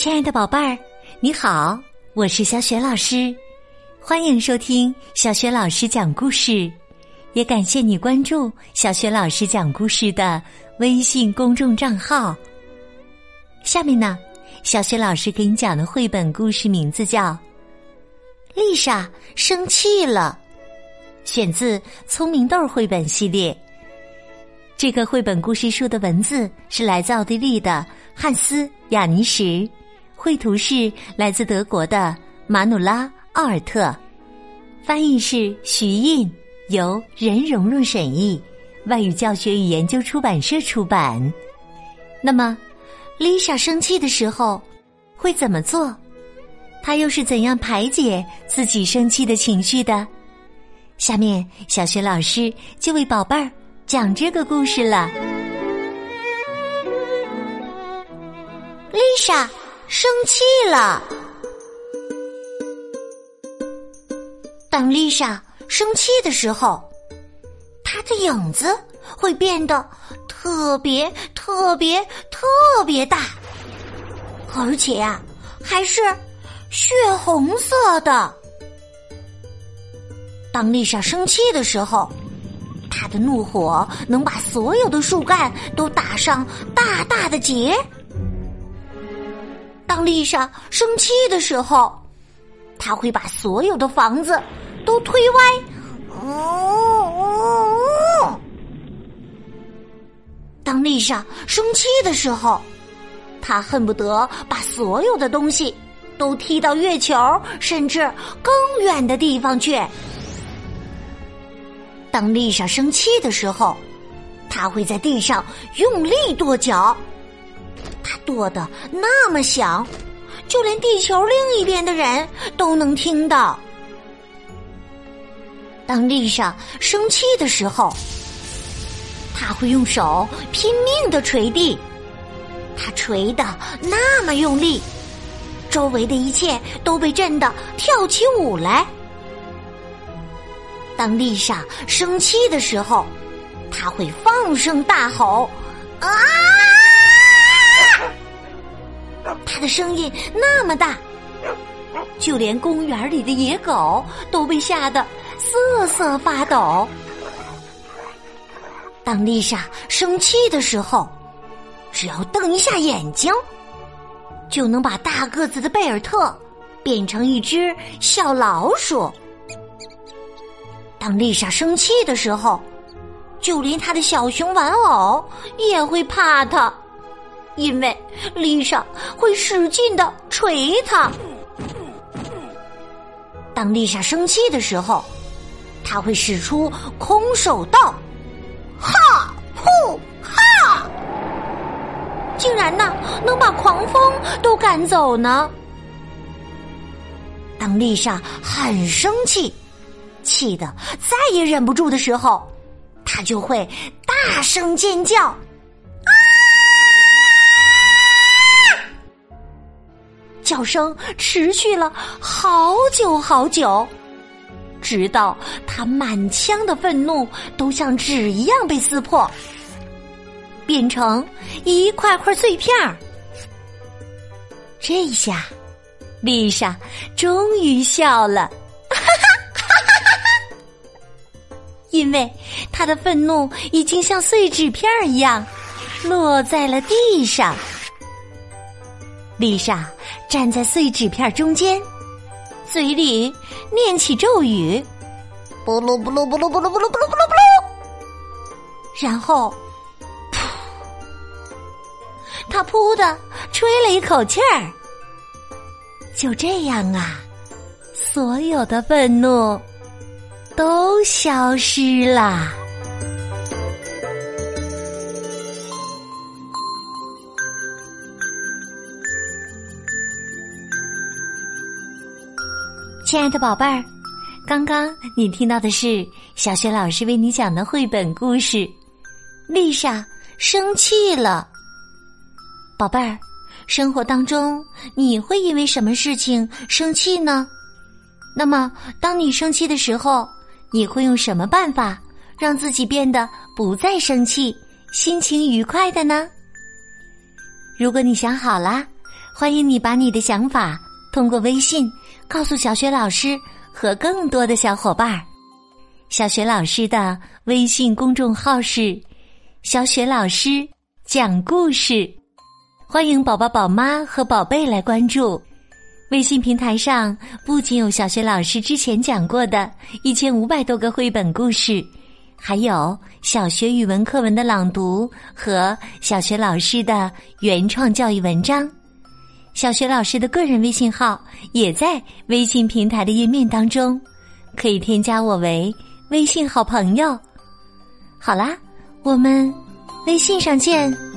亲爱的宝贝儿，你好，我是小雪老师，欢迎收听小雪老师讲故事，也感谢你关注小雪老师讲故事的微信公众账号。下面呢，小雪老师给你讲的绘本故事名字叫《丽莎生气了》，选自《聪明豆》绘本系列。这个绘本故事书的文字是来自奥地利的汉斯·雅尼什。绘图是来自德国的马努拉·奥尔特，翻译是徐印，由任蓉蓉审译，外语教学与研究出版社出版。那么，丽莎生气的时候会怎么做？她又是怎样排解自己生气的情绪的？下面，小学老师就为宝贝儿讲这个故事了。丽莎。生气了。当丽莎生气的时候，她的影子会变得特别特别特别大，而且呀，还是血红色的。当丽莎生气的时候，她的怒火能把所有的树干都打上大大的结。当丽莎生气的时候，她会把所有的房子都推歪。当丽莎生气的时候，他恨不得把所有的东西都踢到月球，甚至更远的地方去。当丽莎生气的时候，他会在地上用力跺脚。他跺的那么响，就连地球另一边的人都能听到。当丽莎生气的时候，他会用手拼命的捶地，他捶的那么用力，周围的一切都被震得跳起舞来。当丽莎生气的时候，他会放声大吼：“啊！”他的声音那么大，就连公园里的野狗都被吓得瑟瑟发抖。当丽莎生气的时候，只要瞪一下眼睛，就能把大个子的贝尔特变成一只小老鼠。当丽莎生气的时候，就连她的小熊玩偶也会怕她。因为丽莎会使劲的捶他。当丽莎生气的时候，他会使出空手道，哈呼哈，竟然呢能把狂风都赶走呢。当丽莎很生气，气得再也忍不住的时候，他就会大声尖叫。叫声持续了好久好久，直到他满腔的愤怒都像纸一样被撕破，变成一块块碎片儿。这下，丽莎终于笑了，哈哈哈哈哈！因为她的愤怒已经像碎纸片一样落在了地上。丽莎。站在碎纸片中间，嘴里念起咒语：“布鲁布鲁布鲁布鲁布鲁布鲁布鲁布鲁。”然后，噗，他噗的吹了一口气儿。就这样啊，所有的愤怒都消失了。亲爱的宝贝儿，刚刚你听到的是小学老师为你讲的绘本故事《丽莎生气了》。宝贝儿，生活当中你会因为什么事情生气呢？那么，当你生气的时候，你会用什么办法让自己变得不再生气、心情愉快的呢？如果你想好了，欢迎你把你的想法通过微信告诉小雪老师和更多的小伙伴。小雪老师的微信公众号是“小雪老师讲故事”，欢迎宝宝、宝妈和宝贝来关注。微信平台上不仅有小学老师之前讲过的一千五百多个绘本故事，还有小学语文课文的朗读和小学老师的原创教育文章。小学老师的个人微信号也在微信平台的页面当中，可以添加我为微信好朋友。好啦，我们微信上见。